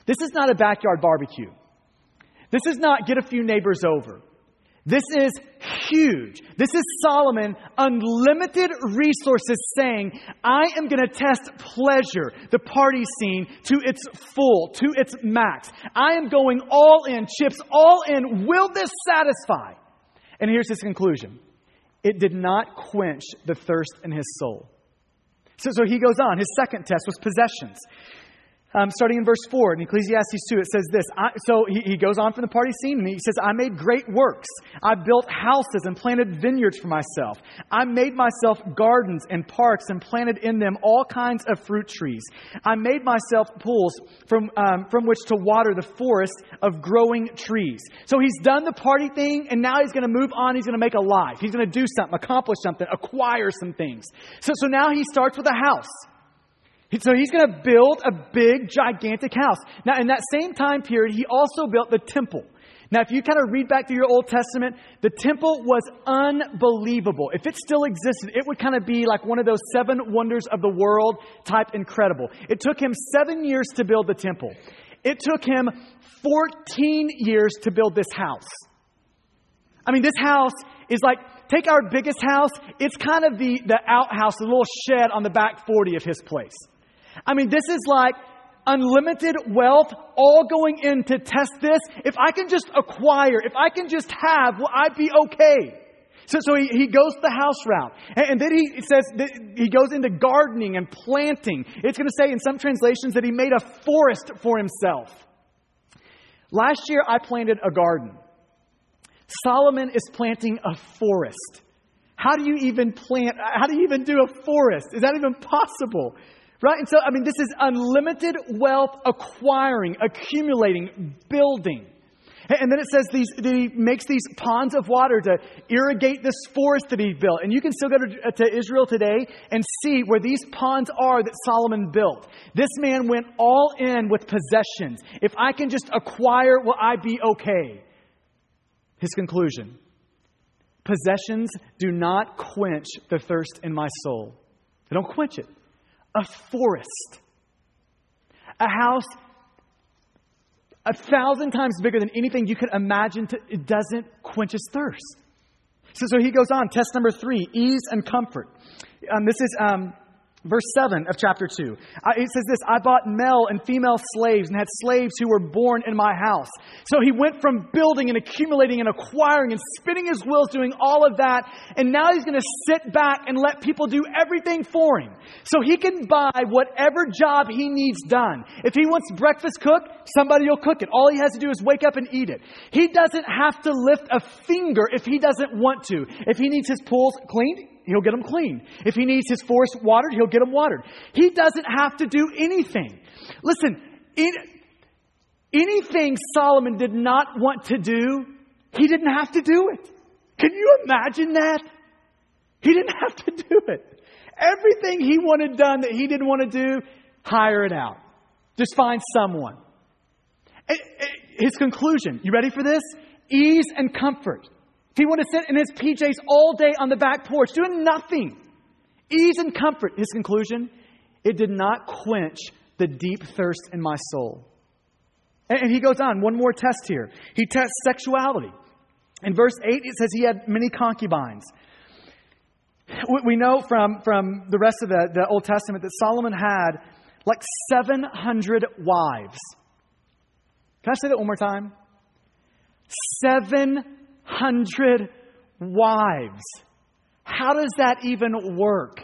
This is not a backyard barbecue. This is not get a few neighbors over. This is huge. This is Solomon, unlimited resources, saying, I am going to test pleasure, the party scene, to its full, to its max. I am going all in, chips all in. Will this satisfy? And here's his conclusion it did not quench the thirst in his soul. So, so he goes on. His second test was possessions. Um, starting in verse 4 in Ecclesiastes 2, it says this. I, so he, he goes on from the party scene and he says, I made great works. I built houses and planted vineyards for myself. I made myself gardens and parks and planted in them all kinds of fruit trees. I made myself pools from, um, from which to water the forest of growing trees. So he's done the party thing and now he's going to move on. He's going to make a life. He's going to do something, accomplish something, acquire some things. So, so now he starts with a house. So he's going to build a big, gigantic house. Now, in that same time period, he also built the temple. Now, if you kind of read back through your Old Testament, the temple was unbelievable. If it still existed, it would kind of be like one of those seven wonders of the world type incredible. It took him seven years to build the temple. It took him 14 years to build this house. I mean, this house is like, take our biggest house, it's kind of the, the outhouse, the little shed on the back 40 of his place. I mean, this is like unlimited wealth all going in to test this. If I can just acquire, if I can just have, will I be okay? So, so he, he goes the house route. And, and then he says he goes into gardening and planting. It's going to say in some translations that he made a forest for himself. Last year, I planted a garden. Solomon is planting a forest. How do you even plant? How do you even do a forest? Is that even possible? Right? And so, I mean, this is unlimited wealth acquiring, accumulating, building. And then it says these, he makes these ponds of water to irrigate this forest that he built. And you can still go to, uh, to Israel today and see where these ponds are that Solomon built. This man went all in with possessions. If I can just acquire, will I be okay? His conclusion possessions do not quench the thirst in my soul, they don't quench it a forest, a house a thousand times bigger than anything you could imagine. To, it doesn't quench his thirst. So, so he goes on. Test number three ease and comfort. Um, this is um, Verse 7 of chapter 2. Uh, it says this I bought male and female slaves and had slaves who were born in my house. So he went from building and accumulating and acquiring and spinning his wheels, doing all of that. And now he's going to sit back and let people do everything for him. So he can buy whatever job he needs done. If he wants breakfast cooked, somebody will cook it. All he has to do is wake up and eat it. He doesn't have to lift a finger if he doesn't want to. If he needs his pools cleaned, he'll get them clean. If he needs his forest watered, he'll get them watered. He doesn't have to do anything. Listen, in, anything Solomon did not want to do, he didn't have to do it. Can you imagine that? He didn't have to do it. Everything he wanted done that he didn't want to do, hire it out. Just find someone. Eh, eh, his conclusion, you ready for this? Ease and comfort. He wanted to sit in his PJs all day on the back porch, doing nothing. Ease and comfort. His conclusion it did not quench the deep thirst in my soul. And he goes on, one more test here. He tests sexuality. In verse 8, it says he had many concubines. We know from, from the rest of the, the Old Testament that Solomon had like 700 wives. Can I say that one more time? 700 hundred wives. How does that even work?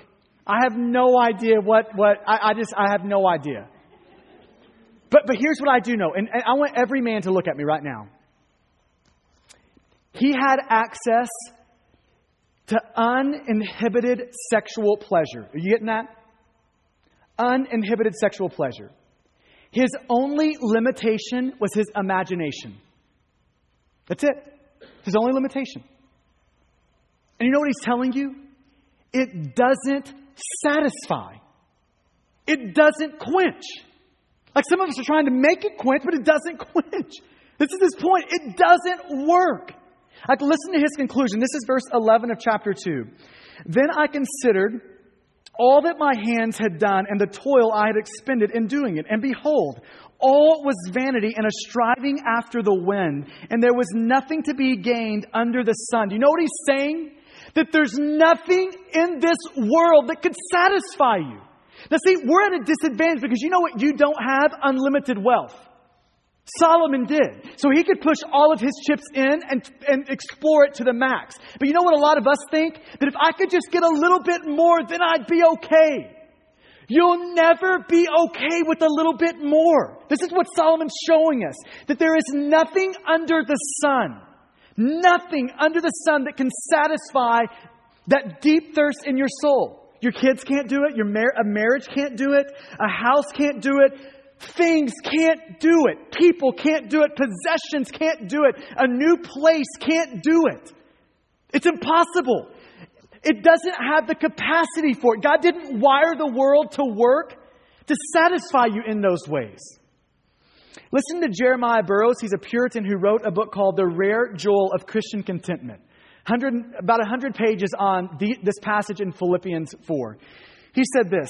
I have no idea what, what I, I, just, I have no idea. But, but here's what I do know, and, and I want every man to look at me right now. He had access to uninhibited sexual pleasure. Are you getting that? Uninhibited sexual pleasure. His only limitation was his imagination. That's it his only limitation. And you know what he's telling you? It doesn't satisfy. It doesn't quench. Like some of us are trying to make it quench, but it doesn't quench. This is his point. It doesn't work. Like, listen to his conclusion. This is verse 11 of chapter 2. Then I considered all that my hands had done and the toil I had expended in doing it. And behold, all was vanity and a striving after the wind, and there was nothing to be gained under the sun. Do you know what he's saying? That there's nothing in this world that could satisfy you. Now, see, we're at a disadvantage because you know what? You don't have unlimited wealth. Solomon did. So he could push all of his chips in and, and explore it to the max. But you know what a lot of us think? That if I could just get a little bit more, then I'd be okay. You'll never be okay with a little bit more. This is what Solomon's showing us that there is nothing under the sun, nothing under the sun that can satisfy that deep thirst in your soul. Your kids can't do it, your mar- a marriage can't do it, a house can't do it, things can't do it, people can't do it, possessions can't do it, a new place can't do it. It's impossible. It doesn't have the capacity for it. God didn't wire the world to work to satisfy you in those ways. Listen to Jeremiah Burroughs. He's a Puritan who wrote a book called The Rare Jewel of Christian Contentment. 100, about 100 pages on the, this passage in Philippians 4. He said this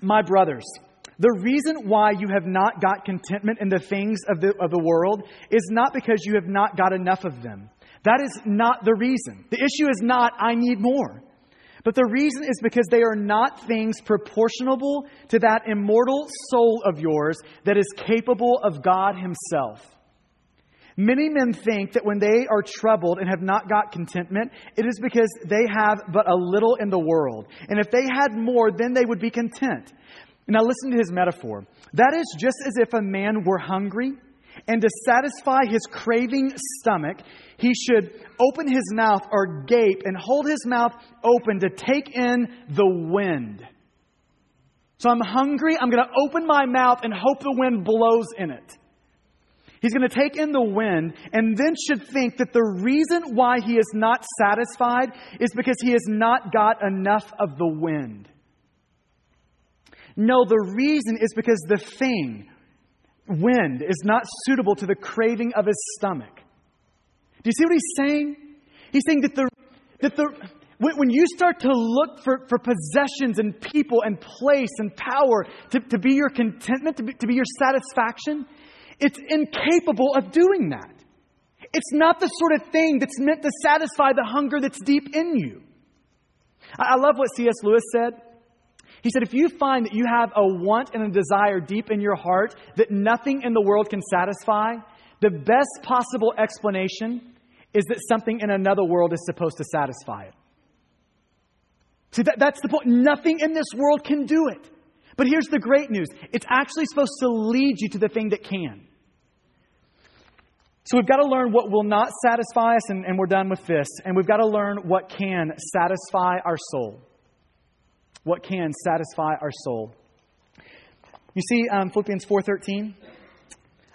My brothers, the reason why you have not got contentment in the things of the, of the world is not because you have not got enough of them. That is not the reason. The issue is not, I need more. But the reason is because they are not things proportionable to that immortal soul of yours that is capable of God Himself. Many men think that when they are troubled and have not got contentment, it is because they have but a little in the world. And if they had more, then they would be content. Now, listen to his metaphor. That is just as if a man were hungry, and to satisfy his craving stomach, he should open his mouth or gape and hold his mouth open to take in the wind. So I'm hungry, I'm going to open my mouth and hope the wind blows in it. He's going to take in the wind and then should think that the reason why he is not satisfied is because he has not got enough of the wind. No, the reason is because the thing, wind, is not suitable to the craving of his stomach. Do you see what he's saying? He's saying that the, that the, when you start to look for, for possessions and people and place and power to, to be your contentment, to be, to be your satisfaction, it's incapable of doing that. It's not the sort of thing that's meant to satisfy the hunger that's deep in you. I, I love what C.S. Lewis said. He said, if you find that you have a want and a desire deep in your heart that nothing in the world can satisfy, the best possible explanation is that something in another world is supposed to satisfy it. See, that, that's the point. Nothing in this world can do it. But here's the great news it's actually supposed to lead you to the thing that can. So we've got to learn what will not satisfy us, and, and we're done with this. And we've got to learn what can satisfy our soul what can satisfy our soul. You see, um, Philippians 4.13,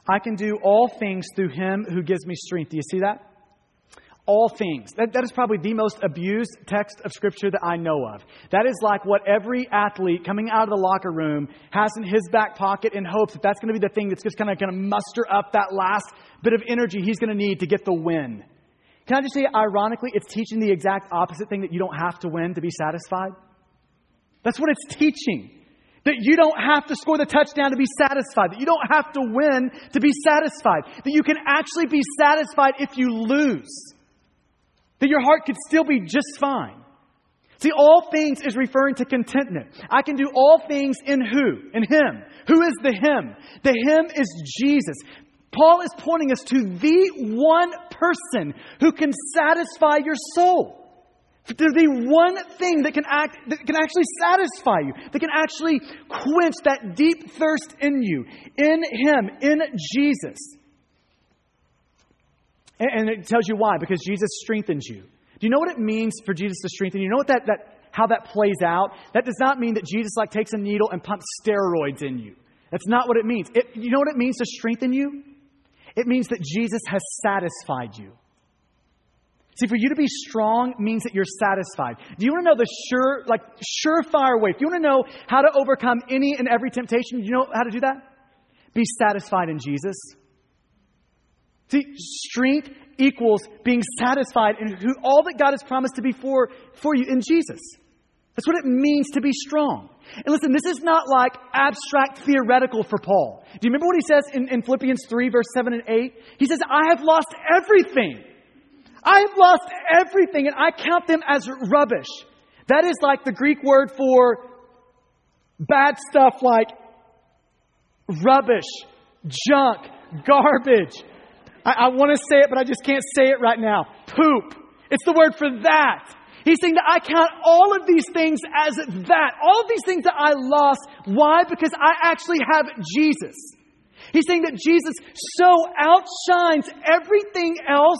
I can do all things through him who gives me strength. Do you see that? All things. That, that is probably the most abused text of Scripture that I know of. That is like what every athlete coming out of the locker room has in his back pocket in hopes that that's going to be the thing that's just kind of going to muster up that last bit of energy he's going to need to get the win. Can I just say, ironically, it's teaching the exact opposite thing that you don't have to win to be satisfied? That's what it's teaching. That you don't have to score the touchdown to be satisfied. That you don't have to win to be satisfied. That you can actually be satisfied if you lose. That your heart could still be just fine. See, all things is referring to contentment. I can do all things in who? In Him. Who is the Him? The Him is Jesus. Paul is pointing us to the one person who can satisfy your soul. There's the one thing that can act that can actually satisfy you, that can actually quench that deep thirst in you, in Him, in Jesus. And, it tells you why, because Jesus strengthens you. Do you know what it means for Jesus to strengthen you? You know what that, that how that plays out? That does not mean that Jesus like takes a needle and pumps steroids in you. That's not what it means. It, you know what it means to strengthen you? It means that Jesus has satisfied you. See, for you to be strong means that you're satisfied. Do you want to know the sure, like, surefire way? If you want to know how to overcome any and every temptation, do you know how to do that? Be satisfied in Jesus. See, strength equals being satisfied in who all that God has promised to be for, for you in Jesus. That's what it means to be strong. And listen, this is not like abstract theoretical for Paul. Do you remember what he says in, in Philippians 3, verse 7 and 8? He says, I have lost everything I've lost everything and I count them as rubbish. That is like the Greek word for bad stuff like rubbish, junk, garbage. I, I want to say it, but I just can't say it right now. Poop. It's the word for that. He's saying that I count all of these things as that. All of these things that I lost. Why? Because I actually have Jesus. He's saying that Jesus so outshines everything else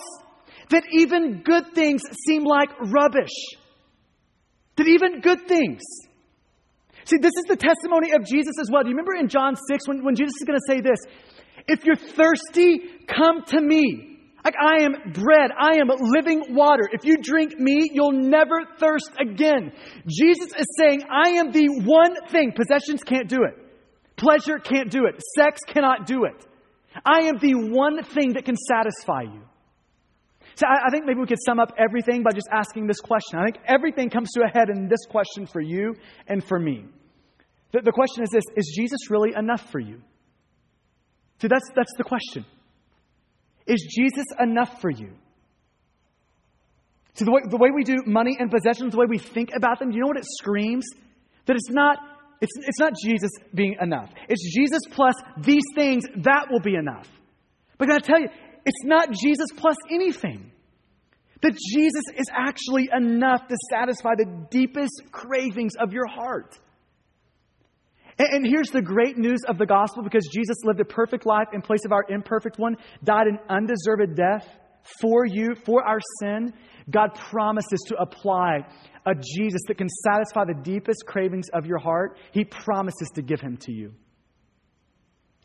that even good things seem like rubbish. That even good things. See, this is the testimony of Jesus as well. Do you remember in John 6 when, when Jesus is going to say this? If you're thirsty, come to me. Like I am bread, I am living water. If you drink me, you'll never thirst again. Jesus is saying, I am the one thing. Possessions can't do it. Pleasure can't do it. Sex cannot do it. I am the one thing that can satisfy you. So I, I, think maybe we could sum up everything by just asking this question. I think everything comes to a head in this question for you and for me. The, the question is this Is Jesus really enough for you? See, that's, that's the question. Is Jesus enough for you? See, the way, the way we do money and possessions, the way we think about them, do you know what it screams? That it's not, it's, it's not Jesus being enough. It's Jesus plus these things, that will be enough. But I tell you, it's not Jesus plus anything. That Jesus is actually enough to satisfy the deepest cravings of your heart. And, here's the great news of the gospel because Jesus lived a perfect life in place of our imperfect one, died an undeserved death for you, for our sin. God promises to apply a Jesus that can satisfy the deepest cravings of your heart. He promises to give him to you.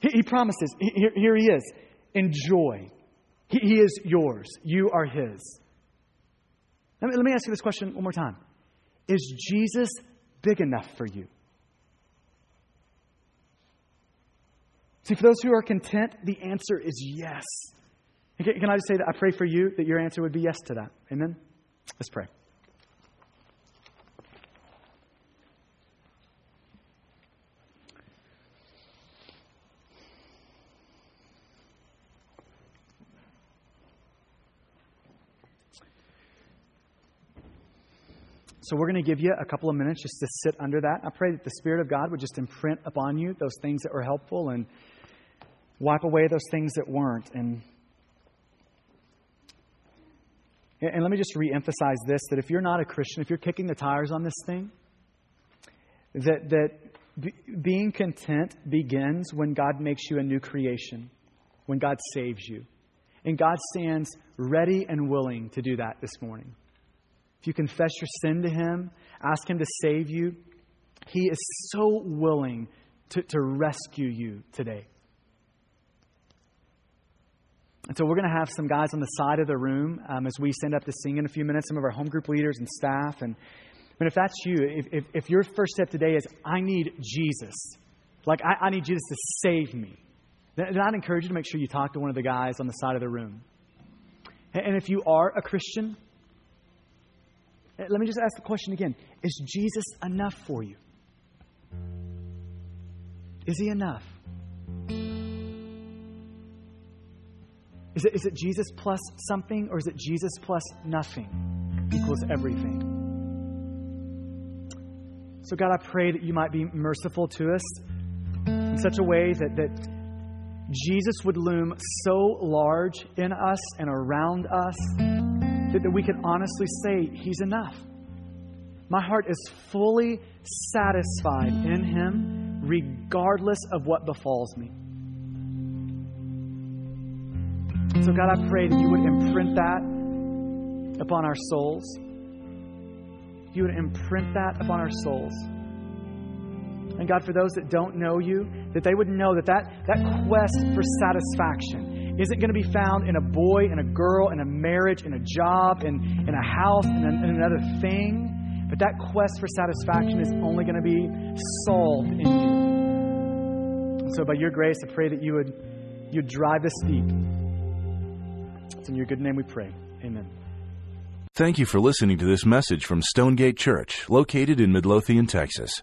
He, he promises, here, here, he is. Enjoy. He, he is yours. You are his. Let me, let me ask you this question one more time Is Jesus big enough for you? See, for those who are content, the answer is yes. Can I just say that I pray for you that your answer would be yes to that? Amen? Let's pray. So we're going to give you a couple of minutes just to sit under that. I pray that the Spirit of God would just imprint upon you those things that were helpful and wipe away those things that weren't. And and let me just reemphasize this that if you're not a Christian, if you're kicking the tires on this thing, that, that being content begins when God makes you a new creation, when God saves you. And God stands ready and willing to do that this morning. If you confess your sin to Him, ask Him to save you, He is so willing to, to rescue you today. And so we're going to have some guys on the side of the room um, as we stand up to sing in a few minutes, some of our home group leaders and staff. And, and if that's you, if, if, if your first step today is, I need Jesus, like I, I need Jesus to save me, then, then I'd encourage you to make sure you talk to one of the guys on the side of the room. And, if you are a Christian, Uh, let me just ask the question again Is Jesus enough for you? Is he enough? Is it, is it Jesus plus something or is it Jesus plus nothing equals everything? So, God, I pray that you might be merciful to us in such a way that, that Jesus would loom so large in us and around us that, that we can honestly say, He's enough. My heart is fully satisfied in Him, regardless of what befalls me. So, God, I pray that you would imprint that upon our souls. You would imprint that upon our souls. And God, for those that don't know you, that they would know that that, that quest for satisfaction isn't going to be found in a boy, in a girl, in a marriage, in a job, in, in a house, in, in another thing. But that quest for satisfaction is only going to be solved in you. So, by your grace, I pray that you would you drive us deep. It's in your good name we pray. Amen. Thank you for listening to this message from Stonegate Church, located in Midlothian, Texas.